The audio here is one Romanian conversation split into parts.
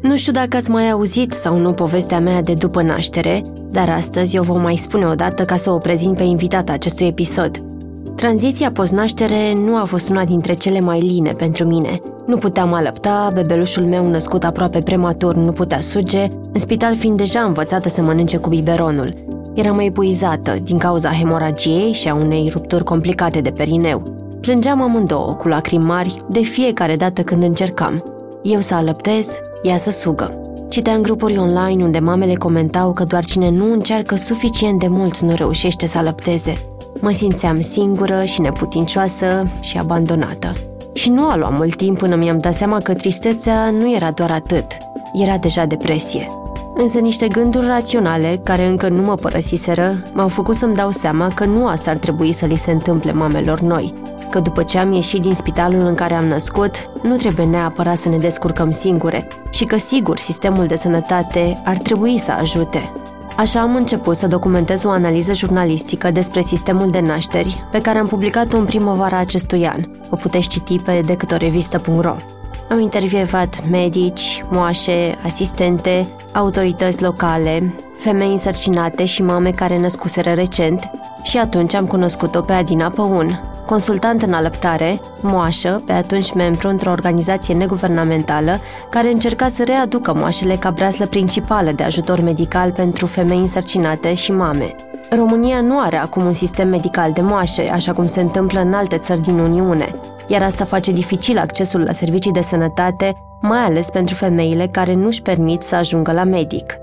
Nu știu dacă ați mai auzit sau nu povestea mea de după naștere, dar astăzi eu vă mai spune o dată ca să o prezint pe invitata acestui episod. Tranziția post-naștere nu a fost una dintre cele mai line pentru mine. Nu puteam alăpta, bebelușul meu născut aproape prematur nu putea suge, în spital fiind deja învățată să mănânce cu biberonul. Eram epuizată din cauza hemoragiei și a unei rupturi complicate de perineu. Plângeam amândouă cu lacrimi mari de fiecare dată când încercam. Eu să alăptez, ea să sugă. Citeam grupuri online unde mamele comentau că doar cine nu încearcă suficient de mult nu reușește să alăpteze. Mă simțeam singură și neputincioasă și abandonată. Și nu a luat mult timp până mi-am dat seama că tristețea nu era doar atât, era deja depresie. Însă niște gânduri raționale, care încă nu mă părăsiseră, m-au făcut să-mi dau seama că nu asta ar trebui să li se întâmple mamelor noi, că după ce am ieșit din spitalul în care am născut, nu trebuie neapărat să ne descurcăm singure și că sigur sistemul de sănătate ar trebui să ajute. Așa am început să documentez o analiză jurnalistică despre sistemul de nașteri, pe care am publicat-o în primăvara acestui an. O puteți citi pe decâtorevistă.ro. Am intervievat medici, moașe, asistente, autorități locale, femei însărcinate și mame care născuseră recent și atunci am cunoscut-o pe Adina Păun, consultant în alăptare, moașă, pe atunci membru într-o organizație neguvernamentală care încerca să readucă moașele ca braslă principală de ajutor medical pentru femei însărcinate și mame. România nu are acum un sistem medical de moașe, așa cum se întâmplă în alte țări din Uniune, iar asta face dificil accesul la servicii de sănătate, mai ales pentru femeile care nu-și permit să ajungă la medic.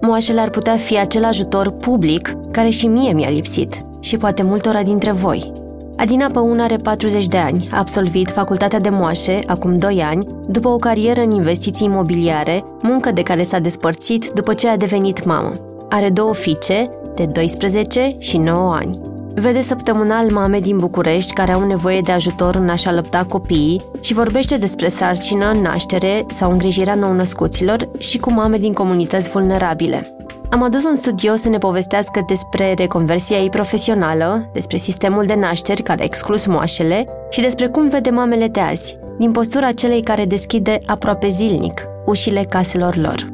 Moașele ar putea fi acel ajutor public care și mie mi-a lipsit și poate multora dintre voi. Adina Păun are 40 de ani, a absolvit facultatea de moașe acum 2 ani, după o carieră în investiții imobiliare, muncă de care s-a despărțit după ce a devenit mamă. Are două fiice, de 12 și 9 ani. Vede săptămânal mame din București care au nevoie de ajutor în a-și alăpta copiii și vorbește despre sarcină, naștere sau îngrijirea nou-născuților și cu mame din comunități vulnerabile. Am adus un studio să ne povestească despre reconversia ei profesională, despre sistemul de nașteri care a exclus moașele și despre cum vede mamele de azi, din postura celei care deschide aproape zilnic ușile caselor lor.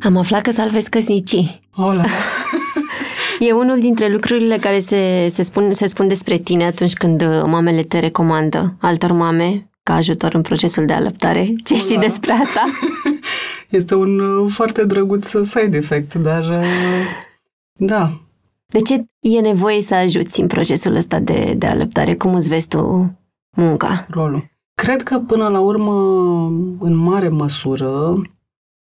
Am aflat că salvezi căsnicii. Hola! E unul dintre lucrurile care se, se, spun, se spun despre tine atunci când uh, mamele te recomandă altor mame ca ajutor în procesul de alăptare. Ce Hola. știi despre asta? Este un uh, foarte drăguț side effect, dar uh, da. De ce e nevoie să ajuți în procesul ăsta de, de alăptare? Cum îți vezi tu munca? Rolul. Cred că până la urmă, în mare măsură,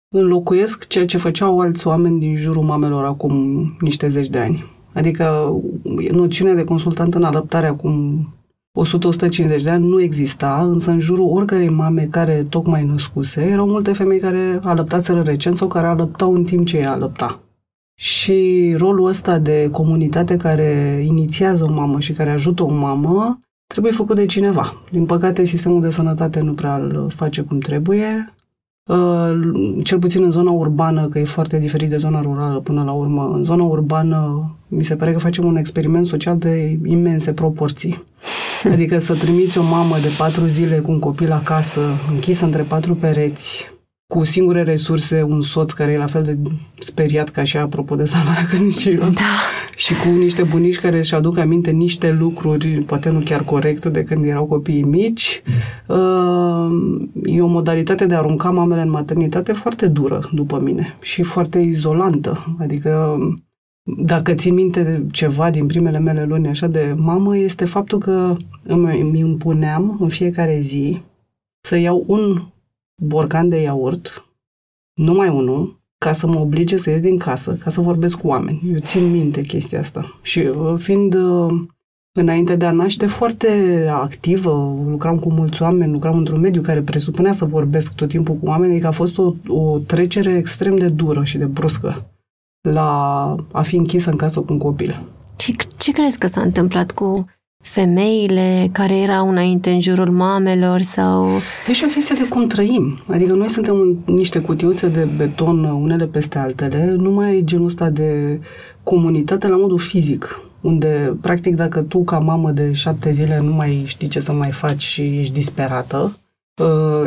înlocuiesc ceea ce făceau alți oameni din jurul mamelor acum niște zeci de ani. Adică noțiunea de consultant în alăptare acum 100-150 de ani nu exista, însă în jurul oricărei mame care tocmai născuse, erau multe femei care alăptaseră recent sau care alăptau în timp ce ea alăpta. Și rolul ăsta de comunitate care inițiază o mamă și care ajută o mamă trebuie făcut de cineva. Din păcate, sistemul de sănătate nu prea îl face cum trebuie. Uh, cel puțin în zona urbană, că e foarte diferit de zona rurală până la urmă, în zona urbană mi se pare că facem un experiment social de imense proporții. Adică să trimiți o mamă de patru zile cu un copil acasă, închis între patru pereți, cu singure resurse, un soț care e la fel de speriat ca și apropo de salvarea căsnicilor. Da. Și cu niște bunici care își aduc aminte niște lucruri, poate nu chiar corect, de când erau copiii mici. Uh, e o modalitate de a arunca mamele în maternitate foarte dură, după mine, și foarte izolantă. Adică dacă țin minte ceva din primele mele luni așa de mamă, este faptul că îmi impuneam în fiecare zi să iau un borcan de iaurt, numai unul, ca să mă oblige să ies din casă, ca să vorbesc cu oameni. Eu țin minte chestia asta. Și uh, fiind uh, înainte de a naște foarte activă, lucram cu mulți oameni, lucram într-un mediu care presupunea să vorbesc tot timpul cu oameni, adică a fost o, o trecere extrem de dură și de bruscă la a fi închisă în casă cu un copil. Și ce crezi că s-a întâmplat cu femeile care erau înainte în jurul mamelor sau... Deci e o chestie de cum trăim. Adică noi suntem în niște cutiuțe de beton unele peste altele, nu mai e genul ăsta de comunitate la modul fizic, unde, practic, dacă tu, ca mamă de șapte zile, nu mai știi ce să mai faci și ești disperată, uh,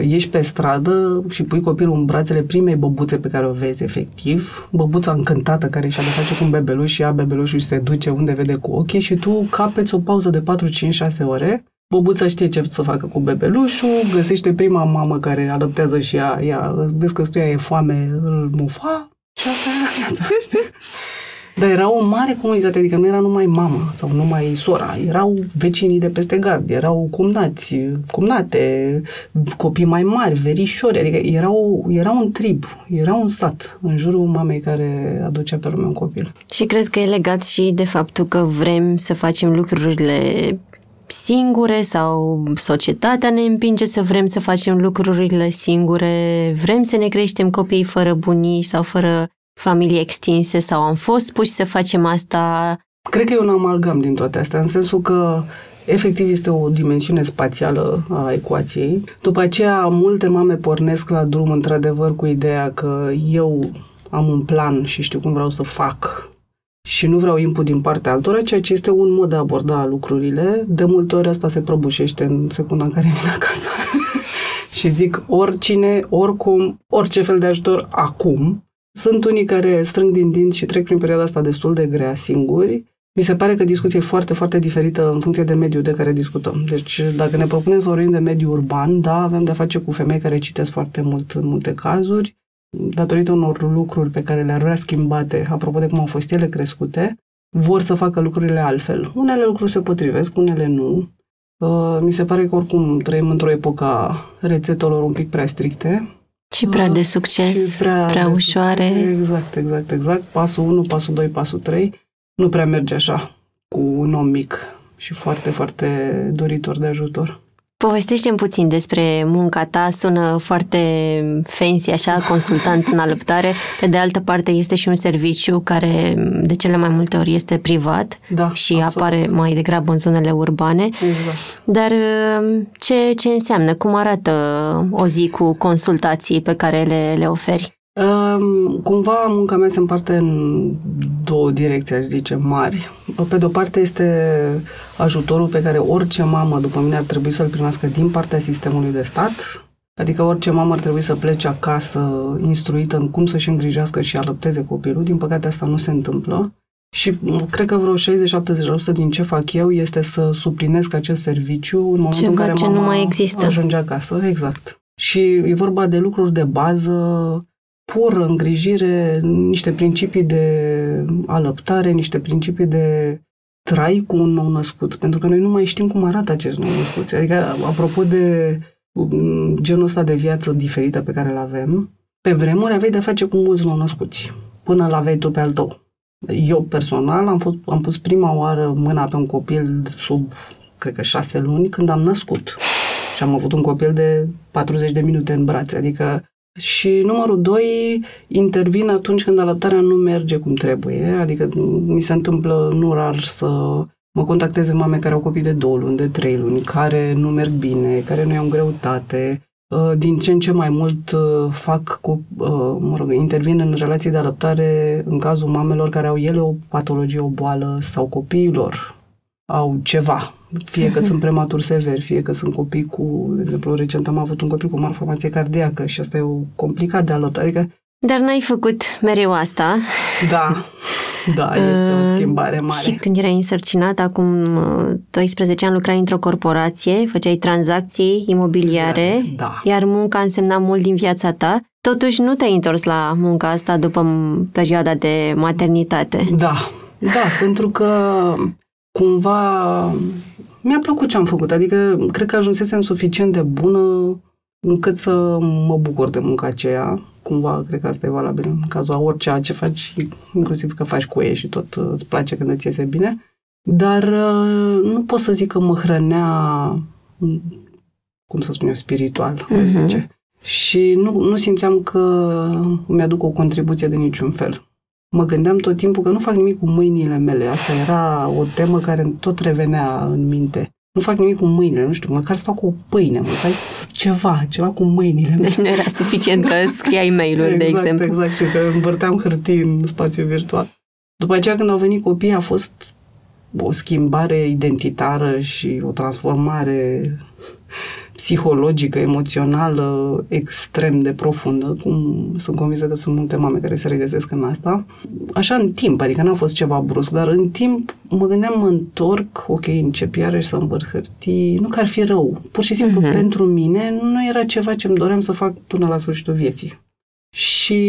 ieși pe stradă și pui copilul în brațele primei băbuțe pe care o vezi, efectiv, băbuța încântată care și-a de face cu un bebeluș și ia bebelușul și se duce unde vede cu ochii și tu capeți o pauză de 4, 5, 6 ore. Băbuța știe ce să facă cu bebelușul, găsește prima mamă care adoptează și ea, ea vezi că stuia e foame, îl mufa și asta e viața, știi? Dar era o mare comunitate, adică nu era numai mama sau numai sora, erau vecinii de peste gard, erau cumnați, cumnate, copii mai mari, verișori, adică era, o, era un trib, era un sat în jurul mamei care aducea pe lume un copil. Și crezi că e legat și de faptul că vrem să facem lucrurile singure sau societatea ne împinge să vrem să facem lucrurile singure, vrem să ne creștem copiii fără bunii sau fără familii extinse sau am fost puși să facem asta? Cred că e un amalgam din toate astea, în sensul că efectiv este o dimensiune spațială a ecuației. După aceea, multe mame pornesc la drum într-adevăr cu ideea că eu am un plan și știu cum vreau să fac și nu vreau input din partea altora, ceea ce este un mod de a aborda lucrurile. De multe ori asta se prăbușește în secunda în care vin acasă și zic oricine, oricum, orice fel de ajutor acum. Sunt unii care strâng din dinți și trec prin perioada asta destul de grea singuri. Mi se pare că discuția e foarte, foarte diferită în funcție de mediul de care discutăm. Deci, dacă ne propunem să vorbim de mediu urban, da, avem de-a face cu femei care citesc foarte mult în multe cazuri, datorită unor lucruri pe care le-ar vrea schimbate, apropo de cum au fost ele crescute, vor să facă lucrurile altfel. Unele lucruri se potrivesc, unele nu. Uh, mi se pare că oricum trăim într-o epocă a rețetelor un pic prea stricte, și prea de succes, și prea, prea de ușoare. Succes. Exact, exact, exact. Pasul 1, pasul 2, pasul 3 nu prea merge așa cu un om mic și foarte, foarte doritor de ajutor. Povestește-mi puțin despre munca ta, sună foarte fancy, așa, consultant în alăptare. Pe de altă parte, este și un serviciu care de cele mai multe ori este privat da, și absolut. apare mai degrabă în zonele urbane. Exact. Dar ce, ce înseamnă? Cum arată o zi cu consultații pe care le, le oferi? Um, cumva munca mea se împarte în două direcții, aș zice, mari. Pe de o parte este ajutorul pe care orice mamă după mine ar trebui să-l primească din partea sistemului de stat, Adică orice mamă ar trebui să plece acasă instruită în cum să-și îngrijească și alăpteze copilul. Din păcate asta nu se întâmplă. Și cred că vreo 60-70% din ce fac eu este să suplinesc acest serviciu în momentul Ceva în care ce mama nu mai există. ajunge acasă. Exact. Și e vorba de lucruri de bază pură îngrijire, niște principii de alăptare, niște principii de trai cu un nou născut, pentru că noi nu mai știm cum arată acest nou născut. Adică, apropo de um, genul ăsta de viață diferită pe care îl avem, pe vremuri aveai de-a face cu mulți nou născuți, până l-aveai tu pe al tău. Eu personal am, fost, am pus prima oară mâna pe un copil sub, cred că șase luni, când am născut. Și am avut un copil de 40 de minute în brațe, adică și numărul doi, intervin atunci când alăptarea nu merge cum trebuie, adică mi se întâmplă nu rar să mă contacteze mame care au copii de două luni, de trei luni, care nu merg bine, care nu iau în greutate, uh, din ce în ce mai mult uh, fac, cu, uh, mă rog, intervin în relații de alăptare în cazul mamelor care au ele o patologie, o boală sau copiilor au ceva, fie că sunt prematuri severi, fie că sunt copii cu, de exemplu, recent am avut un copil cu malformație cardiacă și asta e o complicat de alăt. Adică... Dar n-ai făcut mereu asta. Da, da, este o schimbare mare. Și când erai însărcinat, acum 12 ani lucrai într-o corporație, făceai tranzacții imobiliare, da. iar munca însemna mult din viața ta. Totuși nu te-ai întors la munca asta după perioada de maternitate. Da, da, pentru că cumva mi-a plăcut ce am făcut, adică cred că ajunsesem suficient de bună încât să mă bucur de munca aceea. Cumva, cred că asta e valabil în cazul a orice ce faci, inclusiv că faci cu ei și tot îți place când îți iese bine. Dar uh, nu pot să zic că mă hrănea, cum să spun eu, spiritual, uh-huh. zice. Și nu, nu simțeam că mi-aduc o contribuție de niciun fel. Mă gândeam tot timpul că nu fac nimic cu mâinile mele. Asta era o temă care tot revenea în minte. Nu fac nimic cu mâinile, nu știu, măcar să fac o pâine, măcar ceva, ceva cu mâinile. Deci nu era suficient că scriai mail-uri, exact, de exemplu. Exact, că învârteam hârtii în spațiu virtual. După aceea, când au venit copiii, a fost o schimbare identitară și o transformare psihologică, emoțională, extrem de profundă, cum sunt convinsă că sunt multe mame care se regăsesc în asta. Așa în timp, adică n-a fost ceva brusc, dar în timp mă gândeam, mă întorc, ok, încep iarăși să învăr hârtii, nu că ar fi rău, pur și simplu uh-huh. pentru mine nu era ceva ce îmi doream să fac până la sfârșitul vieții. Și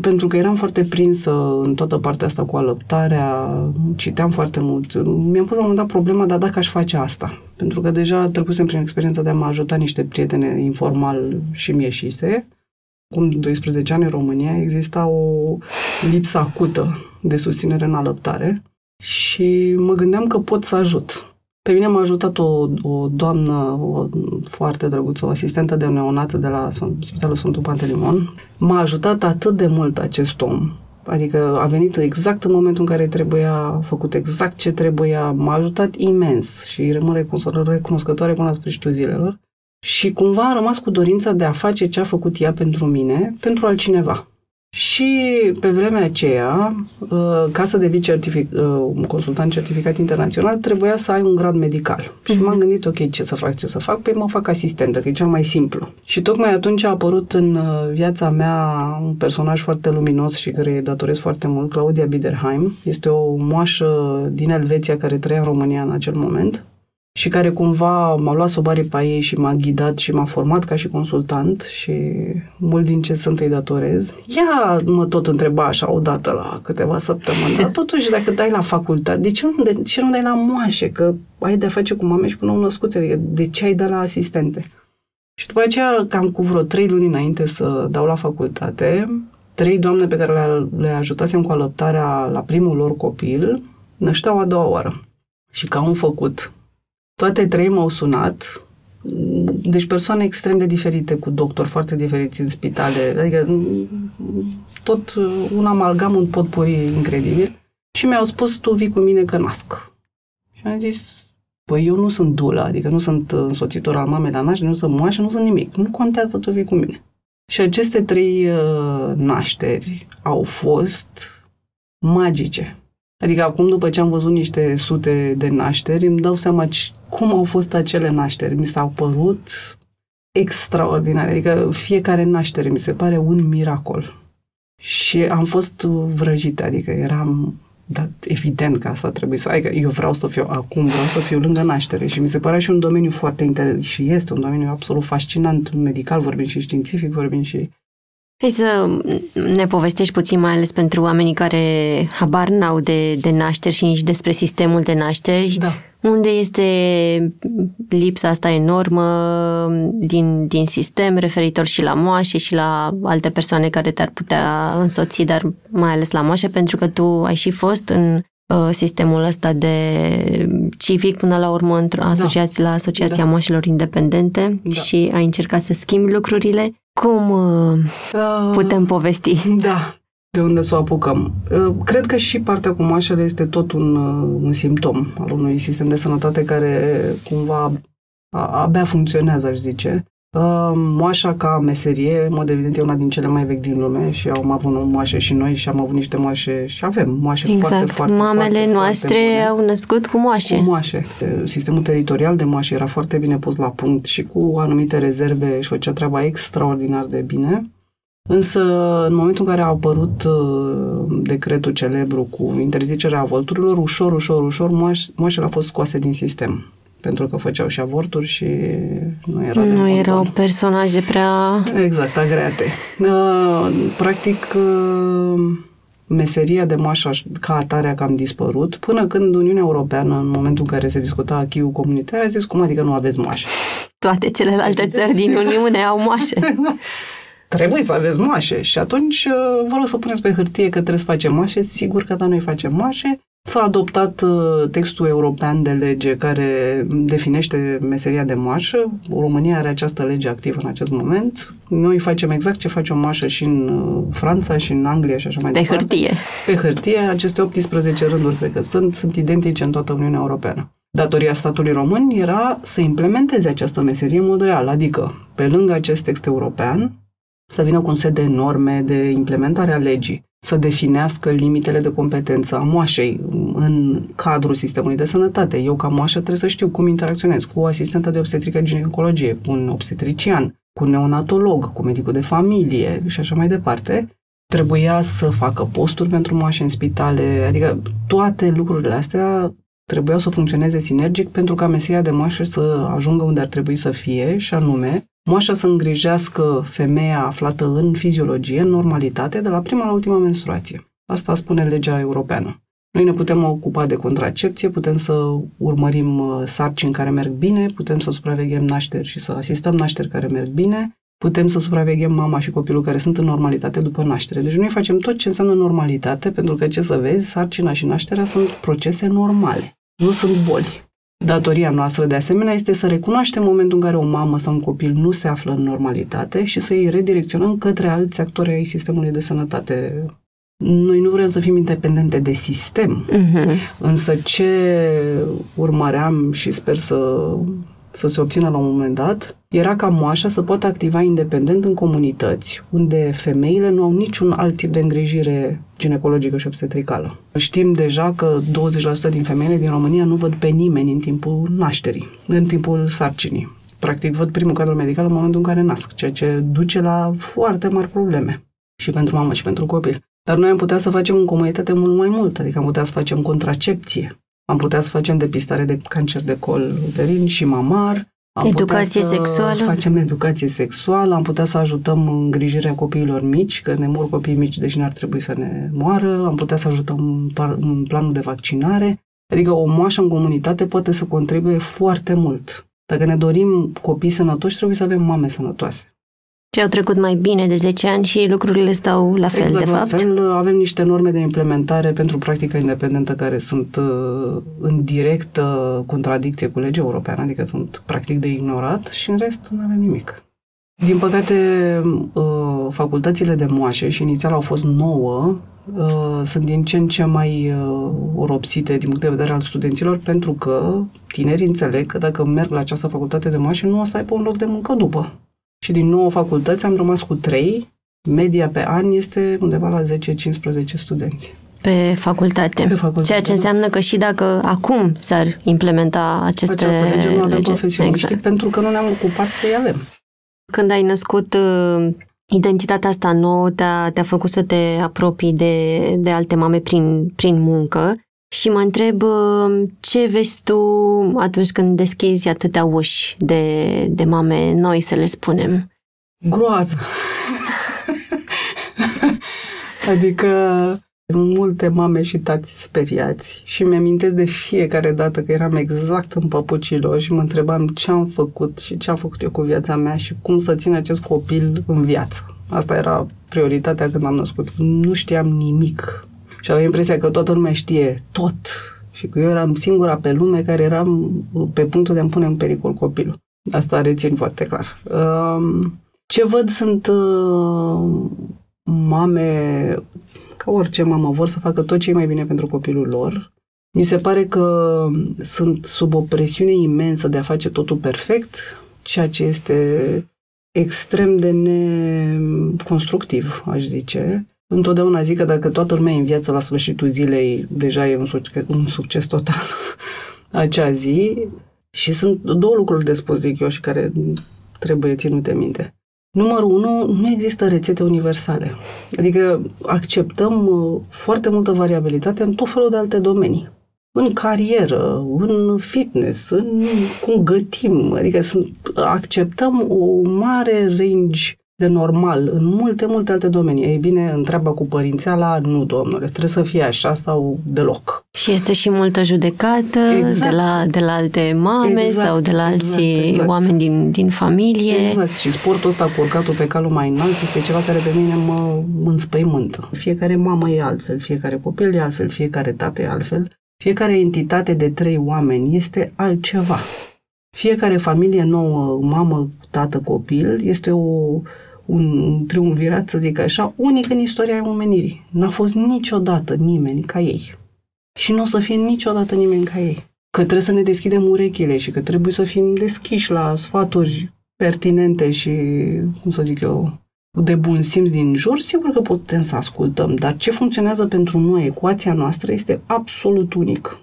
pentru că eram foarte prinsă în toată partea asta cu alăptarea, citeam foarte mult, mi-am pus la un moment dat problema, dar dacă aș face asta? Pentru că deja trecusem prin experiența de a mă ajuta niște prietene informal și mi ieșise. Cum 12 ani în România exista o lipsă acută de susținere în alăptare și mă gândeam că pot să ajut. Pe mine m-a ajutat o, o doamnă o, foarte drăguță, o asistentă de neonată de la Spitalul Sfântul Pantelimon. M-a ajutat atât de mult acest om. Adică a venit exact în momentul în care trebuia făcut exact ce trebuia. M-a ajutat imens și rămân recunoscătoare până la sfârșitul zilelor. Și cumva am rămas cu dorința de a face ce a făcut ea pentru mine, pentru altcineva. Și pe vremea aceea, uh, ca să devii certific, uh, un consultant certificat internațional, trebuia să ai un grad medical. Mm-hmm. Și m-am gândit, ok, ce să fac, ce să fac? Păi mă fac asistentă, că e cel mai simplu. Și tocmai atunci a apărut în uh, viața mea un personaj foarte luminos și care îi datoresc foarte mult, Claudia Biderheim. Este o moașă din Elveția care trăia în România în acel moment și care cumva m-a luat sub aripa ei și m-a ghidat și m-a format ca și consultant și mult din ce sunt îi datorez. Ea mă tot întreba așa odată la câteva săptămâni, dar totuși dacă dai la facultate, de ce nu, de ce nu dai la moașe? Că ai de face cu mame și cu nou născuțe, adică de ce ai de la asistente? Și după aceea, cam cu vreo trei luni înainte să dau la facultate, trei doamne pe care le, le ajutasem cu alăptarea la primul lor copil, nășteau a doua oară. Și ca un făcut, toate trei m-au sunat, deci persoane extrem de diferite, cu doctori foarte diferiți în spitale, adică tot un amalgam, un potpuri incredibil. Și mi-au spus, tu vii cu mine că nasc. Și am zis, păi eu nu sunt dulă, adică nu sunt însoțitor al mamei la naștere, nu sunt moașă, nu sunt nimic. Nu contează, tu vii cu mine. Și aceste trei uh, nașteri au fost magice. Adică acum, după ce am văzut niște sute de nașteri, îmi dau seama cum au fost acele nașteri. Mi s-au părut extraordinare. Adică fiecare naștere mi se pare un miracol. Și am fost vrăjită, adică eram dar evident că asta trebuie să... Adică eu vreau să fiu acum, vreau să fiu lângă naștere și mi se pare și un domeniu foarte interesant și este un domeniu absolut fascinant, medical vorbind și științific vorbind și Hai să ne povestești puțin, mai ales pentru oamenii care habar n-au de, de nașteri și nici despre sistemul de nașteri. Da. Unde este lipsa asta enormă din, din sistem, referitor și la moașe și la alte persoane care te-ar putea însoți, dar mai ales la moașe, pentru că tu ai și fost în uh, sistemul ăsta de civic până la urmă într-o asociație, da. la Asociația da. Moașelor Independente da. și ai încercat să schimbi lucrurile. Cum uh, uh, putem povesti? Da, de unde să o apucăm. Uh, cred că și partea cu moașele este tot un, uh, un simptom al unui sistem de sănătate care cumva abia funcționează, aș zice. Uh, moașa ca meserie, în mod evident, e una din cele mai vechi din lume și am avut moașe și noi și am avut niște moașe și avem moașe exact. foarte, foarte, Mamele foarte, noastre foarte au născut cu moașe. Cu moașe. Sistemul teritorial de moașe era foarte bine pus la punct și cu anumite rezerve își făcea treaba extraordinar de bine. Însă, în momentul în care a apărut uh, decretul celebru cu interzicerea avorturilor, ușor, ușor, ușor, moașele au fost scoase din sistem pentru că făceau și avorturi și nu era Nu erau personaje prea... Exact, agreate. Uh, practic, uh, meseria de moașă ca atare a cam dispărut, până când Uniunea Europeană, în momentul în care se discuta achiul comunitar, a zis, cum adică nu aveți moașă? Toate celelalte țări din Uniune au moașe. trebuie să aveți moașe. Și atunci uh, vă rog să puneți pe hârtie că trebuie să facem moașe. Sigur că da, noi facem moașe S-a adoptat uh, textul european de lege care definește meseria de moașă. România are această lege activă în acest moment. Noi facem exact ce face o moașă și în uh, Franța și în Anglia și așa mai Pe departe. hârtie. Pe hârtie, aceste 18 rânduri, cred că sunt, sunt identice în toată Uniunea Europeană. Datoria statului român era să implementeze această meserie în mod real, adică, pe lângă acest text european, să vină cu un set de norme de implementare a legii, să definească limitele de competență a moașei în cadrul sistemului de sănătate. Eu, ca moașă, trebuie să știu cum interacționez cu o asistentă de obstetrică ginecologie, cu un obstetrician, cu un neonatolog, cu medicul de familie și așa mai departe. Trebuia să facă posturi pentru moașe în spitale, adică toate lucrurile astea trebuiau să funcționeze sinergic pentru ca meseria de moașă să ajungă unde ar trebui să fie, și anume moașa să îngrijească femeia aflată în fiziologie, în normalitate, de la prima la ultima menstruație. Asta spune legea europeană. Noi ne putem ocupa de contracepție, putem să urmărim uh, sarcini care merg bine, putem să supraveghem nașteri și să asistăm nașteri care merg bine, putem să supraveghem mama și copilul care sunt în normalitate după naștere. Deci noi facem tot ce înseamnă normalitate, pentru că, ce să vezi, sarcina și nașterea sunt procese normale, nu sunt boli. Datoria noastră, de asemenea, este să recunoaștem momentul în care o mamă sau un copil nu se află în normalitate și să îi redirecționăm către alți actori ai sistemului de sănătate. Noi nu vrem să fim independente de sistem, Mhm. însă ce urmăream și sper să, să se obțină la un moment dat, era ca moașa să poată activa independent în comunități, unde femeile nu au niciun alt tip de îngrijire ginecologică și obstetricală. Știm deja că 20% din femeile din România nu văd pe nimeni în timpul nașterii, în timpul sarcinii. Practic văd primul cadru medical în momentul în care nasc, ceea ce duce la foarte mari probleme și pentru mamă și pentru copil. Dar noi am putea să facem în comunitate mult mai mult, adică am putea să facem contracepție, am putea să facem depistare de cancer de col uterin și mamar, am Educație putea să sexuală. facem educație sexuală, am putea să ajutăm în îngrijirea copiilor mici, că ne mor copiii mici, deci n-ar trebui să ne moară, am putea să ajutăm în par- în planul de vaccinare. Adică o moașă în comunitate poate să contribuie foarte mult. Dacă ne dorim copii sănătoși, trebuie să avem mame sănătoase. Și au trecut mai bine de 10 ani și lucrurile stau la fel, exact, de la fapt. fel, avem niște norme de implementare pentru practica independentă care sunt uh, în directă contradicție cu legea europeană, adică sunt practic de ignorat și în rest nu avem nimic. Din păcate, uh, facultățile de moașe, și inițial au fost nouă, uh, sunt din ce în ce mai uh, oropsite din punct de vedere al studenților, pentru că tinerii înțeleg că dacă merg la această facultate de moașe, nu o să aibă un loc de muncă după. Și din nouă facultăți am rămas cu trei, media pe an este undeva la 10-15 studenți. Pe facultate. Pe facultate, Ceea ce da. înseamnă că și dacă acum s-ar implementa aceste Această lege nu avem lege- profesioniști Exact. pentru că nu ne-am ocupat să-i avem. Când ai născut uh, identitatea asta nouă, te-a, te-a făcut să te apropii de, de alte mame prin, prin muncă și mă întreb uh, ce vezi tu atunci când deschizi atâtea uși de, de mame noi, să le spunem. Groază! adică multe mame și tați speriați și mi-amintesc de fiecare dată că eram exact în păpucii lor și mă întrebam ce am făcut și ce am făcut eu cu viața mea și cum să țin acest copil în viață. Asta era prioritatea când am născut. Nu știam nimic și aveam impresia că toată lumea știe tot și că eu eram singura pe lume care eram pe punctul de a-mi pune în pericol copilul. Asta rețin foarte clar. Um, Ce văd sunt uh, mame, ca orice mamă, vor să facă tot ce e mai bine pentru copilul lor. Mi se pare că sunt sub o presiune imensă de a face totul perfect, ceea ce este extrem de neconstructiv, aș zice. Întotdeauna zic că dacă toată lumea e în viață la sfârșitul zilei, deja e un succes, un succes total acea zi. Și sunt două lucruri de spus, zic eu, și care trebuie ținute minte. Numărul unu, nu există rețete universale. Adică acceptăm uh, foarte multă variabilitate în tot felul de alte domenii. În carieră, în fitness, în cum gătim. Adică sunt, acceptăm o mare range de normal în multe, multe alte domenii. Ei bine, întreaba cu părințeala, nu, domnule, trebuie să fie așa sau deloc. Și este și multă judecată Exact. de, la, de la alte mame Exact, sau de la exact, alții exact. oameni din, din familie. Exact. Și sportul ăsta cu urcatul pe calul mai înalt este ceva care pe mine mă înspăimântă. Fiecare mamă e altfel, fiecare copil e altfel, fiecare tată e altfel. Fiecare entitate de trei oameni este altceva. Fiecare familie nouă, mamă, tată, copil, este o, un triumvirat, să zic așa, unic în istoria omenirii. N-a fost niciodată nimeni ca ei. Și nu o să fie niciodată nimeni ca ei. Că trebuie să ne deschidem urechile și că trebuie să fim deschiși la sfaturi pertinente și, cum să zic eu, de bun simț din jur, sigur că putem să ascultăm, dar ce funcționează pentru noi, ecuația noastră, este absolut unic.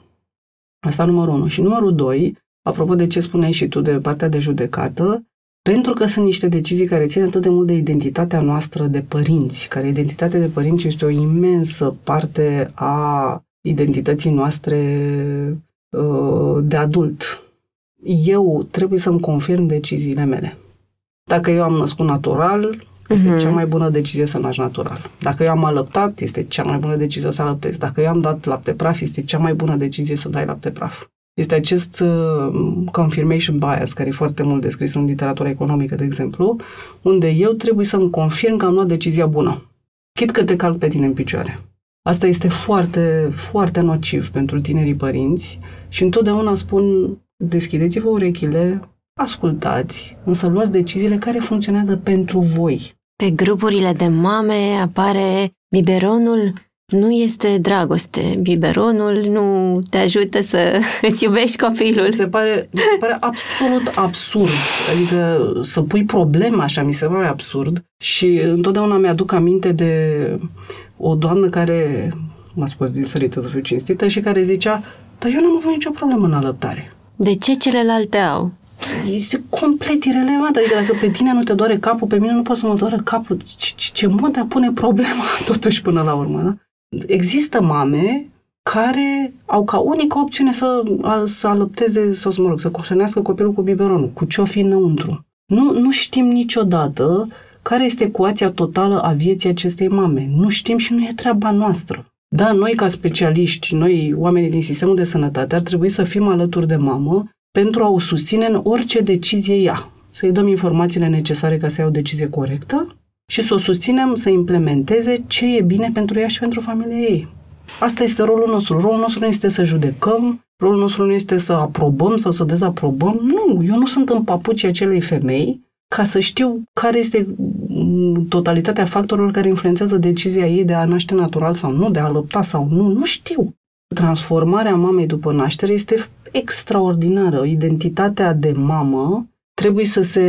Asta numărul 1. Și numărul 2, apropo de ce spuneai și tu de partea de judecată, pentru că sunt niște decizii care țin atât de mult de identitatea noastră de părinți, care identitatea de părinți este o imensă parte a identității noastre uh, de adult. Eu trebuie să-mi confirm deciziile mele. Dacă eu am născut natural, este uh-huh. cea mai bună decizie să naști natural. Dacă eu am alăptat, este cea mai bună decizie să alăptez. Dacă eu am dat lapte praf, este cea mai bună decizie să dai lapte praf. Este acest uh, confirmation bias, care e foarte mult descris în literatura economică, de exemplu, unde eu trebuie să-mi confirm că am luat decizia bună. Chit că te calc pe tine în picioare. Asta este foarte, foarte nociv pentru tinerii părinți și întotdeauna spun deschideți-vă urechile, ascultați, însă luați deciziile care funcționează pentru voi. Pe grupurile de mame apare biberonul nu este dragoste. Biberonul nu te ajută să îți iubești copilul. Se pare, mi se pare absolut absurd. Adică să pui problema așa, mi se pare absurd. Și întotdeauna mi-aduc aminte de o doamnă care, m-a scos din sărită să fiu cinstită, și care zicea, dar eu n-am avut nicio problemă în alăptare. De ce celelalte au? Este complet irelevant. Adică dacă pe tine nu te doare capul, pe mine nu poate să mă doară capul. Ce, ce, ce mod de a pune problema totuși până la urmă, da? Există mame care au ca unică opțiune să, să alăpteze sau să, mă rog, să hrănească copilul cu biberonul, cu ce o fi înăuntru. Nu, nu știm niciodată care este ecuația totală a vieții acestei mame. Nu știm și nu e treaba noastră. Da, noi ca specialiști, noi oamenii din sistemul de sănătate, ar trebui să fim alături de mamă pentru a o susține în orice decizie ea. Să-i dăm informațiile necesare ca să ia o decizie corectă și să o susținem să implementeze ce e bine pentru ea și pentru familia ei. Asta este rolul nostru. Rolul nostru nu este să judecăm, rolul nostru nu este să aprobăm sau să dezaprobăm. Nu, eu nu sunt în papucii acelei femei ca să știu care este mm, totalitatea factorilor care influențează decizia ei de a naște natural sau nu, de a lupta sau nu. Nu știu. Transformarea mamei după naștere este extraordinară. Identitatea de mamă trebuie să se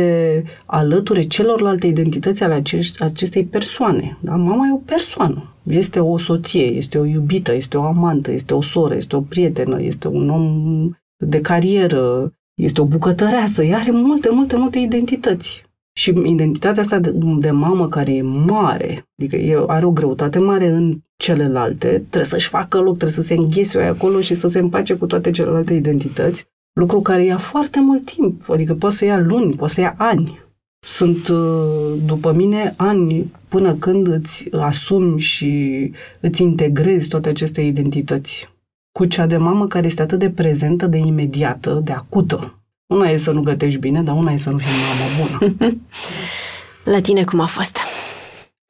alăture celorlalte identități ale acestei persoane. Da? Mama e o persoană. Este o soție, este o iubită, este o amantă, este o soră, este o prietenă, este un om de carieră, este o bucătăreasă. Ea are multe, multe, multe identități. Și identitatea asta de, de mamă care e mare, adică e, are o greutate mare în celelalte, trebuie să-și facă loc, trebuie să se înghese acolo și să se împace cu toate celelalte identități, lucru care ia foarte mult timp, adică poate să ia luni, poate să ia ani. Sunt, uh, după mine, ani până când îți asumi și îți integrezi toate aceste identități cu cea de mamă care este atât de prezentă, de imediată, de acută. Una e să nu gătești bine, dar una e să nu fii mamă bună. La tine cum a fost?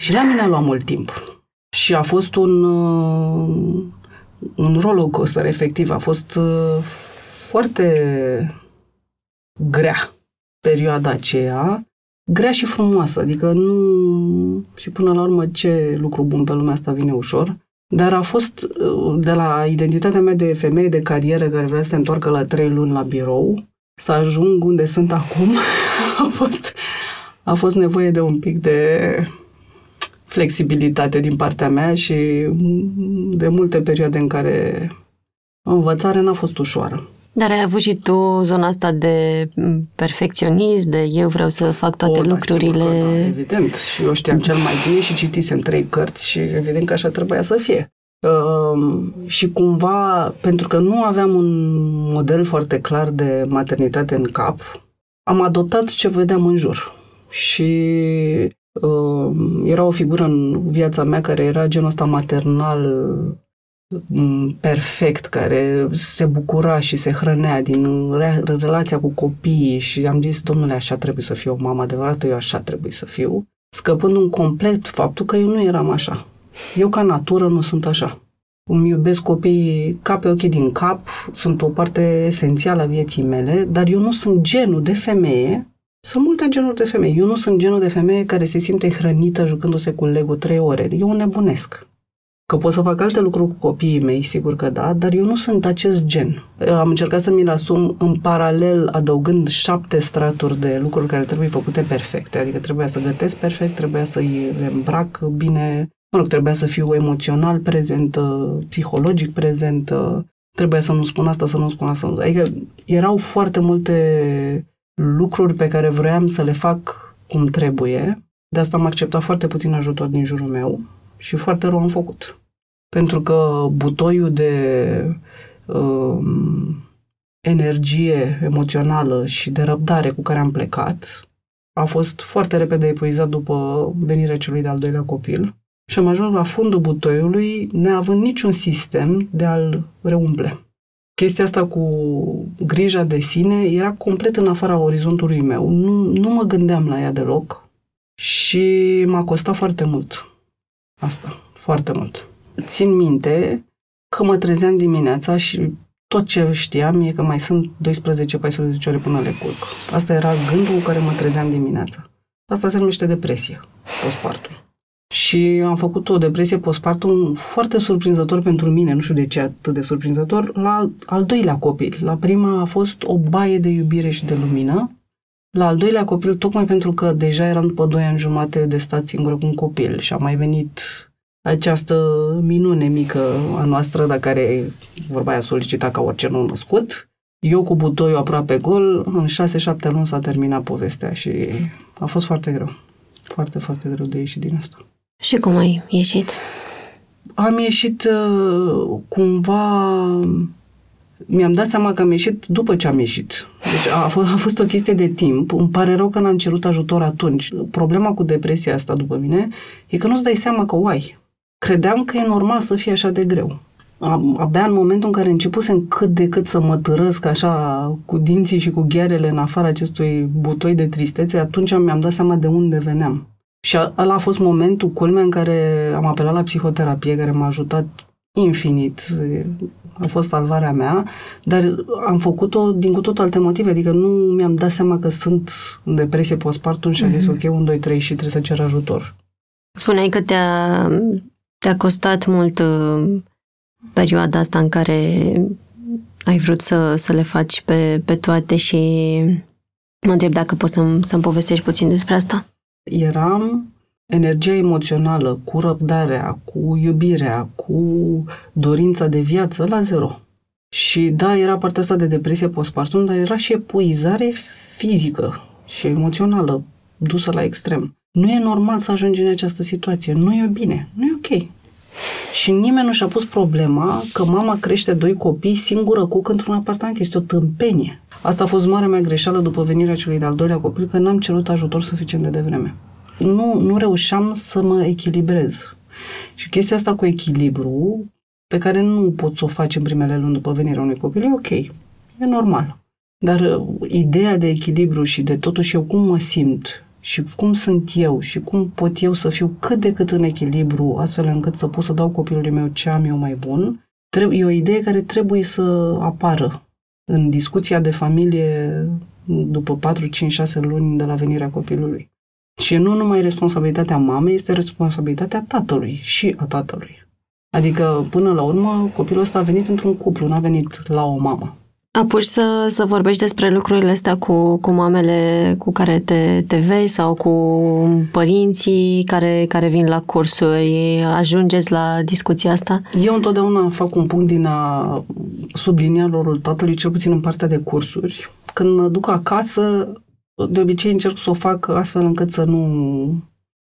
Și la mine a luat mult timp. Și a fost un, uh, un roller coaster, efectiv. A fost uh, foarte grea perioada aceea, grea și frumoasă, adică nu... și până la urmă ce lucru bun pe lumea asta vine ușor, dar a fost uh, de la identitatea mea de femeie de carieră care vrea să se întoarcă la trei luni la birou, să ajung unde sunt acum, a fost, a fost nevoie de un pic de flexibilitate din partea mea și de multe perioade în care învățarea n-a fost ușoară. Dar ai avut și tu zona asta de perfecționism, de eu vreau să fac toate o, da, lucrurile. Sigur că, da, evident. Și eu știam cel mai bine și citisem trei cărți și evident că așa trebuia să fie. Uh, și cumva, pentru că nu aveam un model foarte clar de maternitate în cap, am adoptat ce vedeam în jur. Și uh, era o figură în viața mea care era genul ăsta maternal perfect, care se bucura și se hrănea din relația cu copiii și am zis, domnule, așa trebuie să fiu o mamă adevărată, eu așa trebuie să fiu, scăpând un complet faptul că eu nu eram așa. Eu ca natură nu sunt așa. îmi iubesc copiii ca pe ochii din cap, sunt o parte esențială a vieții mele, dar eu nu sunt genul de femeie sunt multe genuri de femei. Eu nu sunt genul de femeie care se simte hrănită jucându-se cu Lego trei ore. Eu nebunesc. Că pot să fac alte lucruri cu copiii mei, sigur că da, dar eu nu sunt acest gen. Am încercat să mi-l asum în paralel, adăugând șapte straturi de lucruri care trebuie făcute perfecte. Adică trebuia să gătesc perfect, trebuia să-i îmbrac bine, mă rog, trebuia să fiu emoțional prezentă, psihologic prezentă, trebuia să nu spun asta, să nu spun asta. Adică erau foarte multe lucruri pe care vroiam să le fac cum trebuie. De asta am acceptat foarte puțin ajutor din jurul meu și foarte rău am făcut. Pentru că butoiul de uh, energie emoțională și de răbdare cu care am plecat a fost foarte repede epuizat după venirea celui de-al doilea copil și am ajuns la fundul butoiului neavând niciun sistem de a-l reumple chestia asta cu grija de sine era complet în afara orizontului meu. Nu, nu mă gândeam la ea deloc și m-a costat foarte mult. Asta, foarte mult. Țin minte că mă trezeam dimineața și tot ce știam e că mai sunt 12-14 ore până le culc. Asta era gândul cu care mă trezeam dimineața. Asta se numește depresie, postpartum. Și am făcut o depresie postpartum foarte surprinzător pentru mine, nu știu de ce atât de surprinzător, la al doilea copil. La prima a fost o baie de iubire și de lumină. La al doilea copil, tocmai pentru că deja eram după doi ani jumate de stat singură cu un copil și a mai venit această minune mică a noastră, de care vorba aia solicita ca orice nou născut. Eu cu butoiul aproape gol, în șase-șapte luni s-a terminat povestea și a fost foarte greu. Foarte, foarte greu de ieși din asta. Și cum ai ieșit? Am ieșit uh, cumva... Mi-am dat seama că am ieșit după ce am ieșit. Deci a fost, a fost o chestie de timp. Îmi pare rău că n-am cerut ajutor atunci. Problema cu depresia asta, după mine, e că nu-ți dai seama că o ai. Credeam că e normal să fie așa de greu. Abia în momentul în care începusem cât de cât să mă târăsc așa cu dinții și cu ghearele în afara acestui butoi de tristețe, atunci mi-am dat seama de unde veneam. Și ăla a fost momentul culmea în care am apelat la psihoterapie, care m-a ajutat infinit. A fost salvarea mea, dar am făcut-o din cu tot alte motive, adică nu mi-am dat seama că sunt în depresie postpartum și am zis, mm-hmm. ok, un, doi, trei și trebuie să cer ajutor. Spuneai că te-a, te-a costat mult uh, perioada asta în care ai vrut să, să le faci pe, pe toate și mă întreb dacă poți să-mi, să-mi povestești puțin despre asta eram energia emoțională, cu răbdarea, cu iubirea, cu dorința de viață la zero. Și da, era partea asta de depresie postpartum, dar era și epuizare fizică și emoțională dusă la extrem. Nu e normal să ajungi în această situație. Nu e bine. Nu e ok. Și nimeni nu și-a pus problema că mama crește doi copii singură cu într-un apartament. Este o tâmpenie. Asta a fost marea mea greșeală după venirea celui de-al doilea copil, că n-am cerut ajutor suficient de devreme. Nu, nu reușeam să mă echilibrez. Și chestia asta cu echilibru, pe care nu poți să o faci în primele luni după venirea unui copil, e ok. E normal. Dar uh, ideea de echilibru și de totuși eu cum mă simt și cum sunt eu și cum pot eu să fiu cât de cât în echilibru, astfel încât să pot să dau copilului meu ce am eu mai bun, e o idee care trebuie să apară în discuția de familie după 4, 5, 6 luni de la venirea copilului. Și nu numai responsabilitatea mamei, este responsabilitatea tatălui și a tatălui. Adică, până la urmă, copilul ăsta a venit într-un cuplu, n-a venit la o mamă. Apuci să, să vorbești despre lucrurile astea cu, cu mamele cu care te, te vei sau cu părinții care, care vin la cursuri? Ajungeți la discuția asta? Eu întotdeauna fac un punct din a sublinia rolul tatălui, cel puțin în partea de cursuri. Când mă duc acasă, de obicei încerc să o fac astfel încât să nu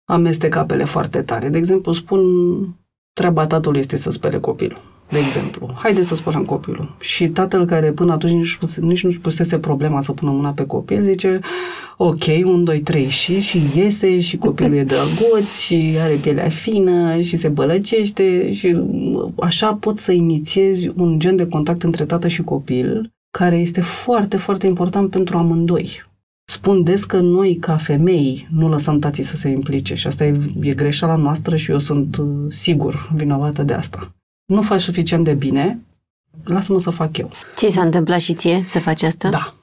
amestec apele foarte tare. De exemplu, spun treaba tatălui este să spele copilul de exemplu. Haideți să spălăm copilul. Și tatăl care până atunci nici, nici nu-și pusese problema să pună mâna pe copil, zice, ok, un, doi, trei și, și iese și copilul e drăguț și are pielea fină și se bălăcește și așa pot să inițiezi un gen de contact între tată și copil care este foarte, foarte important pentru amândoi. Spun des că noi, ca femei, nu lăsăm tații să se implice și asta e, e greșeala noastră și eu sunt uh, sigur vinovată de asta. nu faci suficient de bine, lasă-mă să fac eu. Ți s-a întâmplat și ție să faci asta? Da.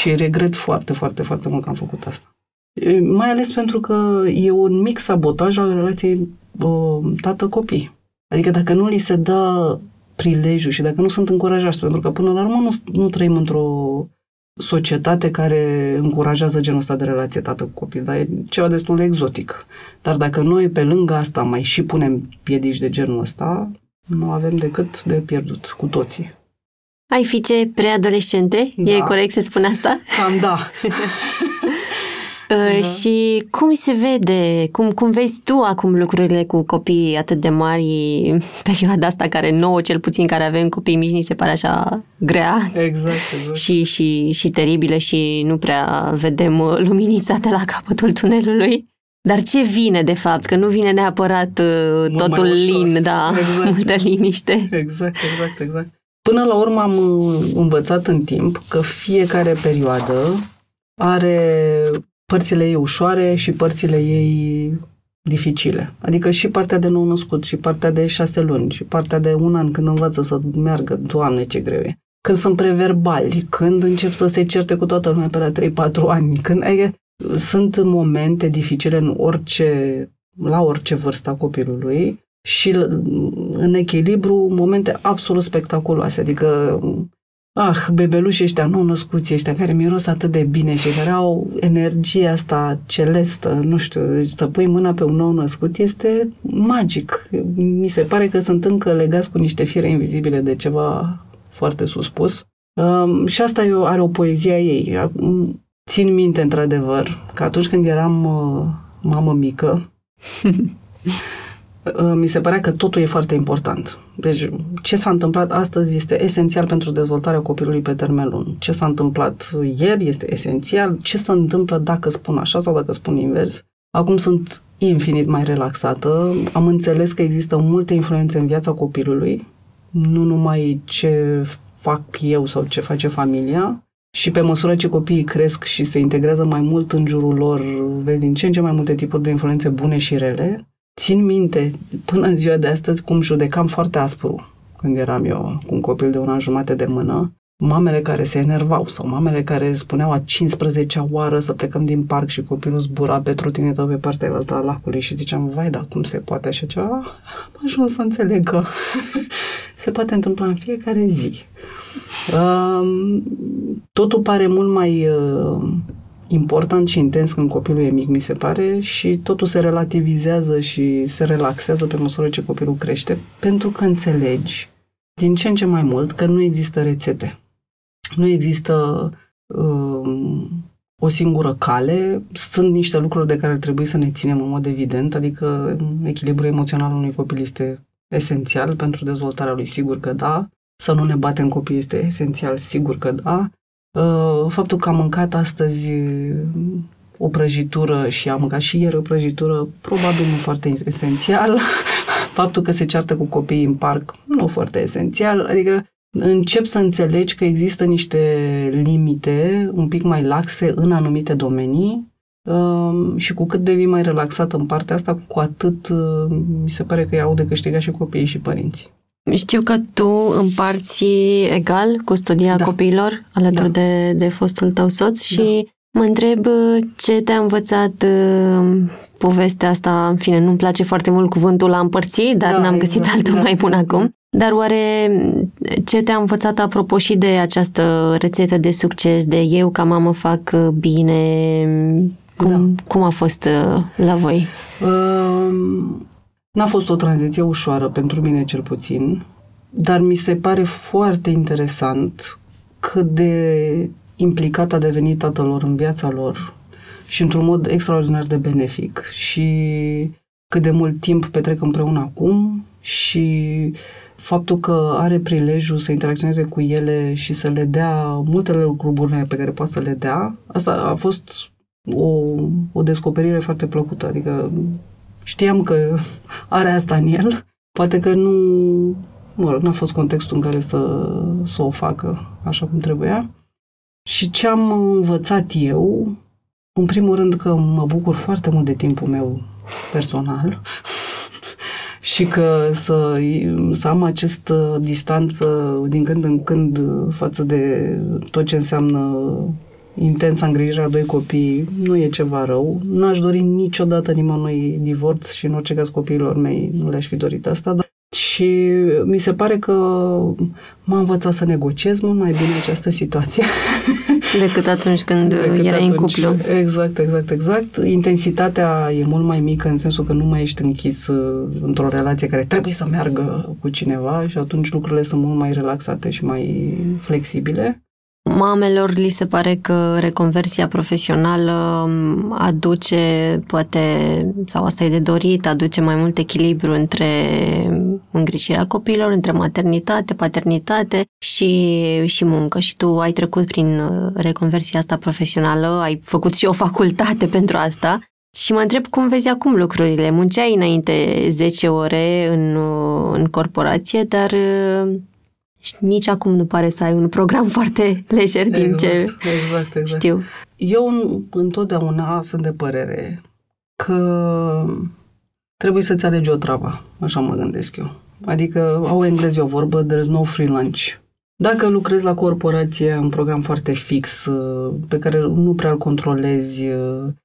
Și regret foarte, foarte, foarte mult că am făcut asta. E, Mai ales pentru că e un mic sabotaj al relației uh, tată-copii. Adică dacă nu li se dă prilejul și dacă nu sunt încurajați, pentru că până la urmă nu, nu trăim într-o societate care încurajează genul ăsta de relație tată-copil, dar e ceva destul de exotic. Dar dacă noi pe lângă asta mai și punem piedici de genul ăsta, nu avem decât de pierdut cu toții. Ai fiice preadolescente? Da. E corect să spun asta? Cam da. Uh, Și cum se vede, cum, cum vezi tu acum lucrurile cu copii atât de mari, perioada asta care nouă, cel puțin care avem copii mici, ni se pare așa grea Exact, exact. și, și, și teribile și nu prea vedem uh, luminița de la capătul tunelului. Dar ce vine de fapt? Că nu vine neapărat uh, Mult mai totul ușor. lin, da, Exact. multă liniște. Exact, exact, exact. Până la urmă am uh, învățat în timp că fiecare perioadă are părțile ei ușoare și părțile ei dificile. Adică și partea de nou născut, și partea de șase luni, și partea de un an când învață să meargă, doamne ce greu e. Când sunt preverbali, când încep să se certe cu toată lumea pe la 3-4 ani, când adică, sunt momente dificile în orice, la orice vârstă a copilului și în echilibru momente absolut spectaculoase. Adică Ah, bebelușii ăștia nou născuți, ăștia care miros atât de bine și care au energia asta celestă, nu știu, deci să pui mâna pe un nou născut este magic. Mi se pare că sunt încă legați cu niște fire invizibile de ceva foarte suspus. Um, și asta e o, are o poezie a ei. Acum, Țin minte, într-adevăr, că atunci când eram uh, mamă mică, Uh, mi se părea că totul e foarte important. Deci, ce s-a întâmplat astăzi este esențial pentru dezvoltarea copilului pe termen lung. Ce s-a întâmplat ieri este esențial. Ce se întâmplă dacă spun așa sau dacă spun invers. Acum sunt infinit mai relaxată. Am înțeles că există multe influențe în viața copilului, nu numai ce fac eu sau ce face familia. Și pe măsură ce copiii cresc și se integrează mai mult în jurul lor, vezi din ce în ce mai multe tipuri de influențe bune și rele, Țin minte, până în ziua de astăzi, cum judecam foarte aspru când eram eu cu un copil de un an jumate de mână, mamele care se enervau sau mamele care spuneau a 15-a oară să plecăm din parc și copilul zbura pe trotinetă pe partea altă a lacului și ziceam, vai, dar cum se poate așa ceva? Am ajuns să înțeleg că se poate întâmpla în fiecare zi. Um, totul pare mult mai uh, important și intens când copilul e mic, mi se pare, și totul se relativizează și se relaxează pe măsură ce copilul crește, pentru că înțelegi din ce în ce mai mult că nu există rețete. Nu există um, o singură cale, sunt niște lucruri de care ar trebui să ne ținem în mod evident, adică echilibrul emoțional al unui copil este esențial pentru dezvoltarea lui, sigur că da, să nu ne batem copii este esențial, sigur că da, Uh, faptul că am mâncat astăzi o prăjitură și am mâncat și ieri o prăjitură, probabil nu foarte esențial. Faptul că se ceartă cu copiii în parc, nu foarte esențial. Adică încep să înțelegi că există niște limite un pic mai laxe în anumite domenii uh, și cu cât devii mai relaxat în partea asta, cu atât uh, mi se pare că iau de câștigat și copiii și părinții. Știu că tu împarți egal custodia Da. copiilor alături Da. de, de fostul tău soț și mă întreb uh, ce te-a învățat uh, povestea asta, în fine, nu-mi place foarte mult cuvântul a împărți, dar Da, n-am găsit exact, altul da. mai bun acum. Dar oare ce te-a învățat apropo și de această rețetă de succes, de eu ca mamă fac uh, bine, cum, cum a fost uh, la voi? Um, N-a fost o tranziție ușoară pentru mine cel puțin, dar mi se pare foarte interesant cât de implicat a devenit tatăl lor în viața lor și într-un mod extraordinar de benefic și cât de mult timp petrec împreună acum și faptul că are prilejul să interacționeze cu ele și să le dea multele lucruri bune pe care poate să le dea, asta a fost o, o descoperire foarte plăcută. Adică știam că are asta în el, poate că nu, mă rog, n-a fost contextul în care să, să o facă așa cum trebuia. Și ce am învățat eu, în primul rând că mă bucur foarte mult de timpul meu personal și că să, să am această distanță din când în când față de tot ce înseamnă intensa îngrijirea a doi copii nu e ceva rău. Nu aș dori niciodată nimănui divorț și în orice caz copiilor mei nu le-aș fi dorit asta, dar și mi se pare că m-a învățat să negociez mult mai bine această situație. Decât atunci când Decât erai atunci. în cuplu. Exact, exact, exact. Intensitatea e mult mai mică în sensul că nu mai ești închis uh, într-o relație care trebuie să meargă cu cineva și atunci lucrurile sunt mult mai relaxate și mai flexibile. Mamelor li se pare că reconversia profesională um, aduce, poate, sau asta e de dorit, aduce mai mult echilibru între îngrijirea copiilor, între maternitate, paternitate și, și muncă. Și tu ai trecut prin uh, reconversia asta profesională, ai făcut și o facultate pentru asta. Și mă întreb cum vezi acum lucrurile. Munceai înainte 10 ore în, uh, în corporație, dar uh, și nici acum nu pare să ai un program foarte lejer din exact, ce exact, exact. știu. Eu întotdeauna sunt de părere că trebuie să-ți alegi o travă, așa mă gândesc eu. Adică au englezii o vorbă, there's no free lunch. Dacă lucrezi la corporație, un program foarte fix, pe care nu prea îl controlezi,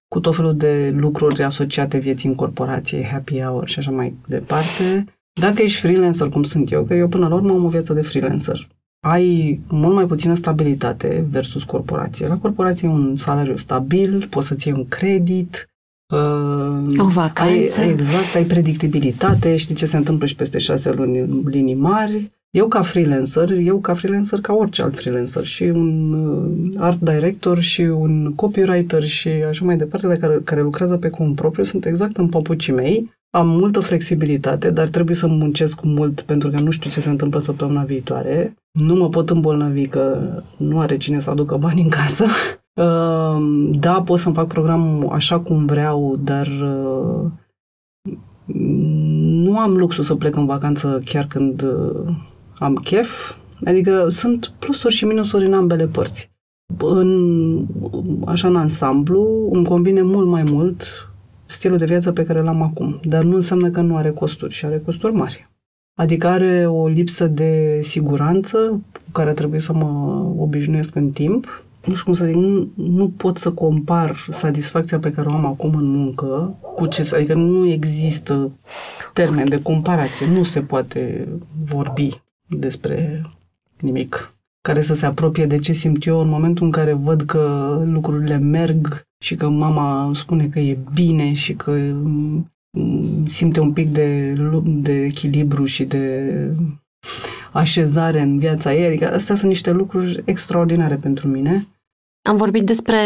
cu tot felul de lucruri asociate vieții în corporație, happy hour și așa mai departe, dacă ești freelancer, cum sunt eu, că eu până la urmă am o viață de freelancer, ai mult mai puțină stabilitate versus corporație. La corporație e un salariu stabil, poți să-ți iei un credit, Uh, o vacanță. Ai, exact, ai predictibilitate, știi ce se întâmplă și peste șase luni în linii mari. Eu ca freelancer, eu ca freelancer ca orice alt freelancer și un uh, art director și un copywriter și așa mai departe, de care, care lucrează pe cont propriu, sunt exact în papucii mei am multă flexibilitate, dar trebuie să muncesc mult pentru că nu știu ce se întâmplă săptămâna viitoare. Nu mă pot îmbolnăvi că nu are cine să aducă bani în casă. Ehm, da, pot să-mi fac programul așa cum vreau, dar uh, nu am luxul să plec în vacanță chiar când uh, am chef. Adică sunt plusuri și minusuri în ambele părți. În, așa în ansamblu îmi convine mult mai mult stilul de viață pe care l-am acum. Dar nu înseamnă că nu are costuri și are costuri mari. Adică are o lipsă de siguranță cu care trebuie să mă obișnuiesc în timp. Nu știu cum să zic, nu, nu pot să compar satisfacția pe care o am acum în muncă cu ce, adică nu există termen de comparație, nu se poate vorbi despre nimic care să se apropie de ce simt eu în momentul în care văd că lucrurile merg și că mama spune că e bine și că mm, simte un pic de, de echilibru și de așezare în viața ei. Adică astea sunt niște lucruri extraordinare pentru mine am vorbit despre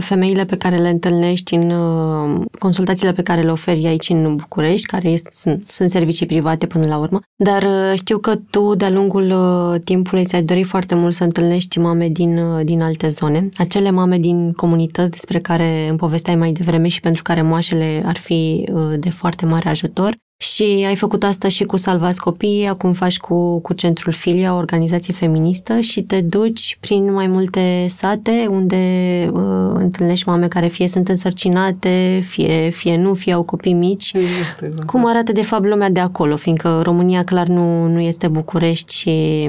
femeile pe care le întâlnești în uh, consultațiile pe care le oferi aici în București, care este, sunt, sunt servicii private până la urmă, dar uh, știu că tu de-a lungul uh, timpului ți-ai dorit foarte mult să întâlnești mame din, din alte zone, acele mame din comunități despre care îmi povesteai mai devreme și pentru care moașele ar fi de foarte mare ajutor. Și ai făcut asta și cu Salvați Copiii, acum faci cu, cu Centrul Filia, o organizație feministă și te duci prin mai multe sate unde uh, întâlnești mame care fie sunt însărcinate, fie, fie nu, fie au copii mici. Exact, exact. Cum arată de fapt lumea de acolo, fiindcă România clar nu, nu este București și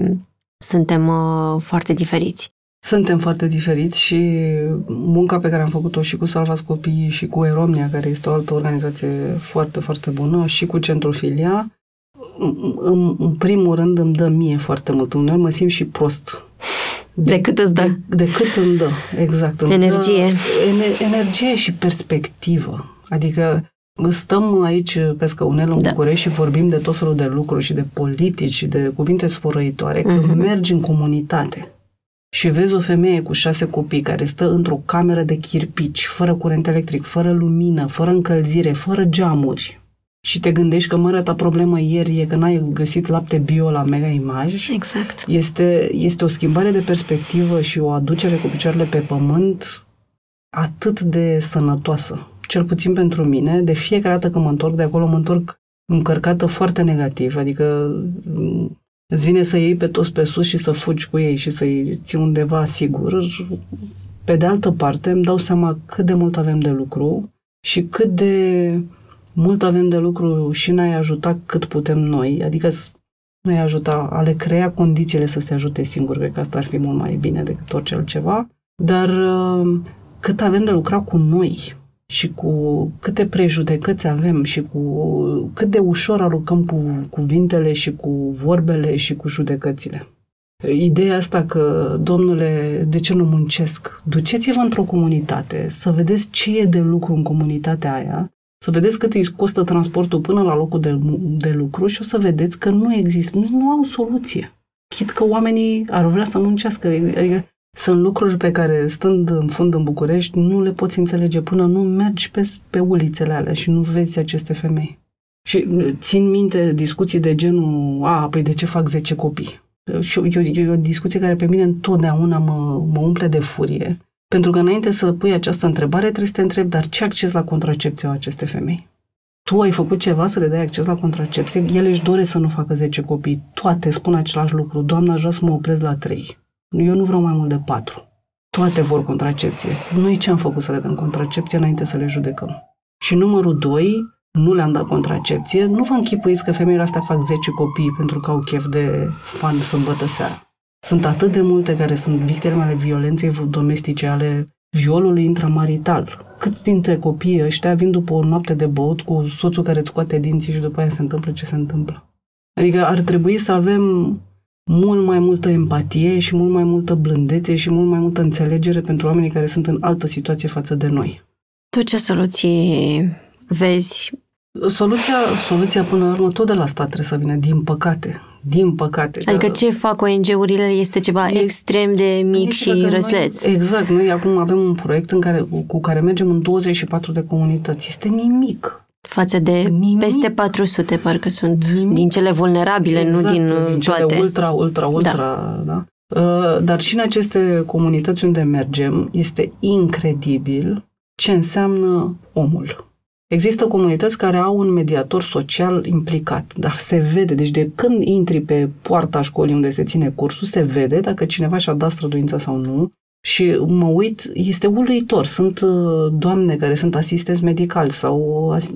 suntem uh, foarte diferiți. Suntem foarte diferiți și munca pe care am făcut-o și cu Salvați Copiii și cu Eromnia, care este o altă organizație foarte, foarte bună, și cu Centrul Filia, în, în primul rând îmi dă mie foarte mult. Uneori mă simt și prost. De, decât îți dă. De, decât îmi dă, exact. Îmi energie. Dă, ener, energie și perspectivă. Adică stăm aici pe scăunel în da. București și vorbim de tot felul de lucruri și de politici și de cuvinte sfărăitoare, mm-hmm. când mergi în comunitate și vezi o femeie cu șase copii care stă într-o cameră de chirpici, fără curent electric, fără lumină, fără încălzire, fără geamuri, și te gândești că măra ta problemă ieri e că n-ai găsit lapte bio la Mega Image. Exact. Este, este o schimbare de perspectivă și o aducere cu picioarele pe pământ atât de sănătoasă. Cel puțin pentru mine, de fiecare dată când mă întorc de acolo, mă întorc încărcată foarte negativ. Adică îți vine să iei pe toți pe sus și să fugi cu ei și să-i ții undeva sigur. Pe de altă parte, îmi dau seama cât de mult avem de lucru și cât de Mult avem de lucru și ne-ai ajuta cât putem noi, adică nu-i ajuta a le crea condițiile să se ajute singuri, cred că asta ar fi mult mai bine decât orice altceva, dar uh, cât avem de lucrat cu noi și cu câte prejudecăți avem și cu cât de ușor aruncăm cu cuvintele și cu vorbele și cu judecățile. Ideea asta că, domnule, de ce nu muncesc? Duceți-vă într-o comunitate să vedeți ce e de lucru în comunitatea aia, să vedeți cât îi costă transportul până la locul de, de lucru și o să vedeți că nu există, nu, nu au soluție. Chit că oamenii ar vrea să muncească. Adică sunt lucruri pe care, stând în fund în București, nu le poți înțelege până nu mergi pe, pe ulițele alea și nu vezi aceste femei. Și țin minte discuții de genul, a, păi de ce fac 10 copii? Și e o, e o discuție care pe mine întotdeauna mă, mă umple de furie. Pentru că înainte să pui această întrebare, trebuie să te întrebi, dar ce acces la contracepție au aceste femei? Tu ai făcut ceva să le dai acces la contracepție? Ele își doresc să nu facă 10 copii. Toate spun același lucru. Doamna, aș vrea să mă opresc la 3. Eu nu vreau mai mult de 4. Toate vor contracepție. Noi ce am făcut să le dăm contracepție înainte să le judecăm? Și numărul 2, nu le-am dat contracepție, nu vă închipuiți că femeile astea fac 10 copii pentru că au chef de fan sâmbătă seara. Sunt atât de multe care sunt victime ale violenței domestice, ale violului intramarital. Câți dintre copiii ăștia vin după o noapte de băut cu soțul care îți scoate dinții și după aia se întâmplă ce se întâmplă? Adică ar trebui să avem mult mai multă empatie și mult mai multă blândețe și mult mai multă înțelegere pentru oamenii care sunt în altă situație față de noi. Tu ce soluții vezi? Soluția, soluția până la urmă tot de la stat trebuie să vină, din păcate. Din păcate. Adică dar... ce fac ONG-urile este ceva e, extrem de mic și răsleț. Noi, exact. Noi acum avem un proiect în care, cu care mergem în 24 de comunități. Este nimic. Față de nimic. peste 400, parcă sunt, nimic. din cele vulnerabile, exact, nu din, din cele toate. ultra, ultra, ultra, da. da? Uh, dar și în aceste comunități unde mergem, este incredibil ce înseamnă omul. Există comunități care au un mediator social implicat, dar se vede, deci de când intri pe poarta școlii unde se ține cursul, se vede dacă cineva și-a dat străduința sau nu. Și mă uit, este uluitor. Sunt uh, doamne care sunt asistenți medicali sau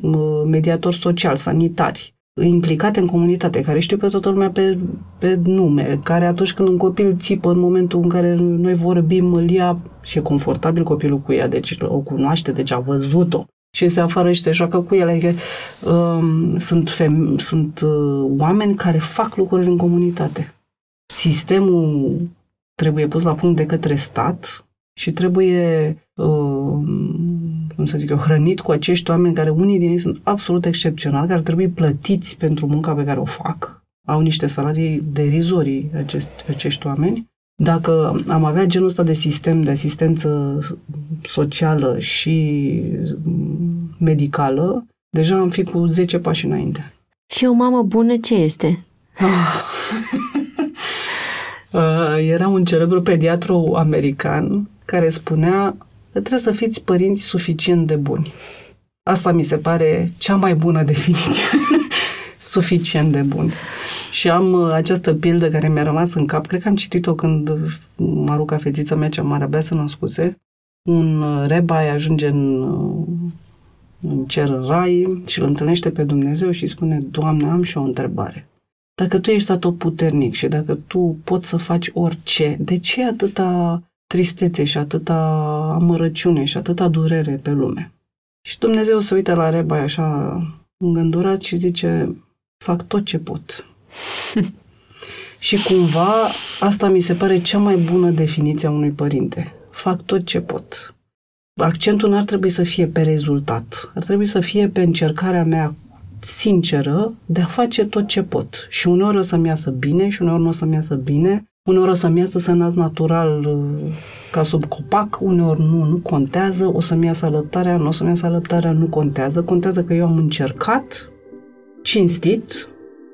uh, mediatori social, sanitari, implicate în comunitate, care știu pe toată lumea pe, pe nume, care atunci când un copil țipă în momentul în care noi vorbim, îl ia și e confortabil copilul cu ea, deci o cunoaște, deci a văzut-o și se afară și se joacă cu ele. Adică um, sunt, fem- sunt uh, oameni care fac lucruri în comunitate. Sistemul trebuie pus la punct de către stat și trebuie, uh, cum să zic eu, hrănit cu acești oameni care unii din ei sunt absolut excepționali, care trebuie plătiți pentru munca pe care o fac. Au niște salarii derizorii acest, acești oameni dacă am avea genul ăsta de sistem de asistență socială și medicală, deja am fi cu 10 pași înainte. Și o mamă bună ce este? Ah. Era un celebru pediatru american care spunea că trebuie să fiți părinți suficient de buni. Asta mi se pare cea mai bună definiție. suficient de buni. Și am uh, această pildă care mi-a rămas în cap, cred că am citit-o când Maruca, fetița mea cea mare, abia se născuse. Un uh, rebai ajunge în, uh, în cer în rai și îl întâlnește pe Dumnezeu și îi spune, Doamne, am și o întrebare. Dacă tu ești tot puternic și dacă tu poți să faci orice, de ce atâta tristețe și atâta amărăciune și atâta durere pe lume? Și Dumnezeu se uită la rebai așa îngândurat și zice, fac tot ce pot. și cumva asta mi se pare cea mai bună definiție a unui părinte. Fac tot ce pot. Accentul n-ar trebui să fie pe rezultat. Ar trebui să fie pe încercarea mea sinceră de a face tot ce pot. Și uneori o să-mi iasă bine și uneori nu o să-mi iasă bine. Uneori o să-mi iasă să nasc natural uh, ca sub copac, uneori nu, nu contează, o să-mi iasă alăptarea, nu o să-mi iasă alăptarea, nu contează. Contează că eu am încercat, cinstit,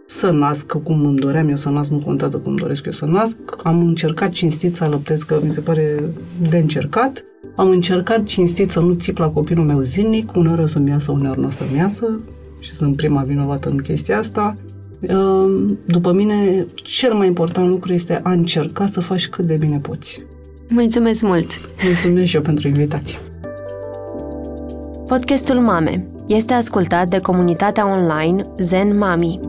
să nasc cum îmi doream eu să nasc, nu contează cum doresc eu să nasc. Am încercat cinstit să alăptez, că mi se pare de încercat. Am încercat cinstit să nu țip la copilul meu zilnic, uneori o să-mi iasă, uneori nu o să-mi iasă și sunt prima vinovată în chestia asta. Ehm, după mine, cel mai important lucru este a încerca să faci cât de bine poți. Mulțumesc mult! Mulțumesc și eu pentru invitație. Podcastul Mame este ascultat de comunitatea online Zen Mami.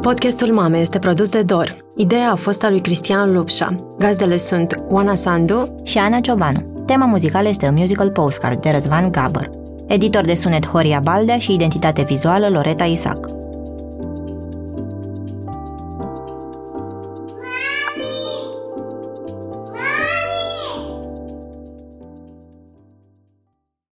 Podcastul Mame este produs de Dor. Ideea a fost a lui Cristian Lupșa. Gazdele sunt Oana Sandu și Ana Ciobanu. Tema muzicală este un musical postcard de Răzvan Gabăr. Editor de sunet Horia Baldea și identitate vizuală Loreta Isac.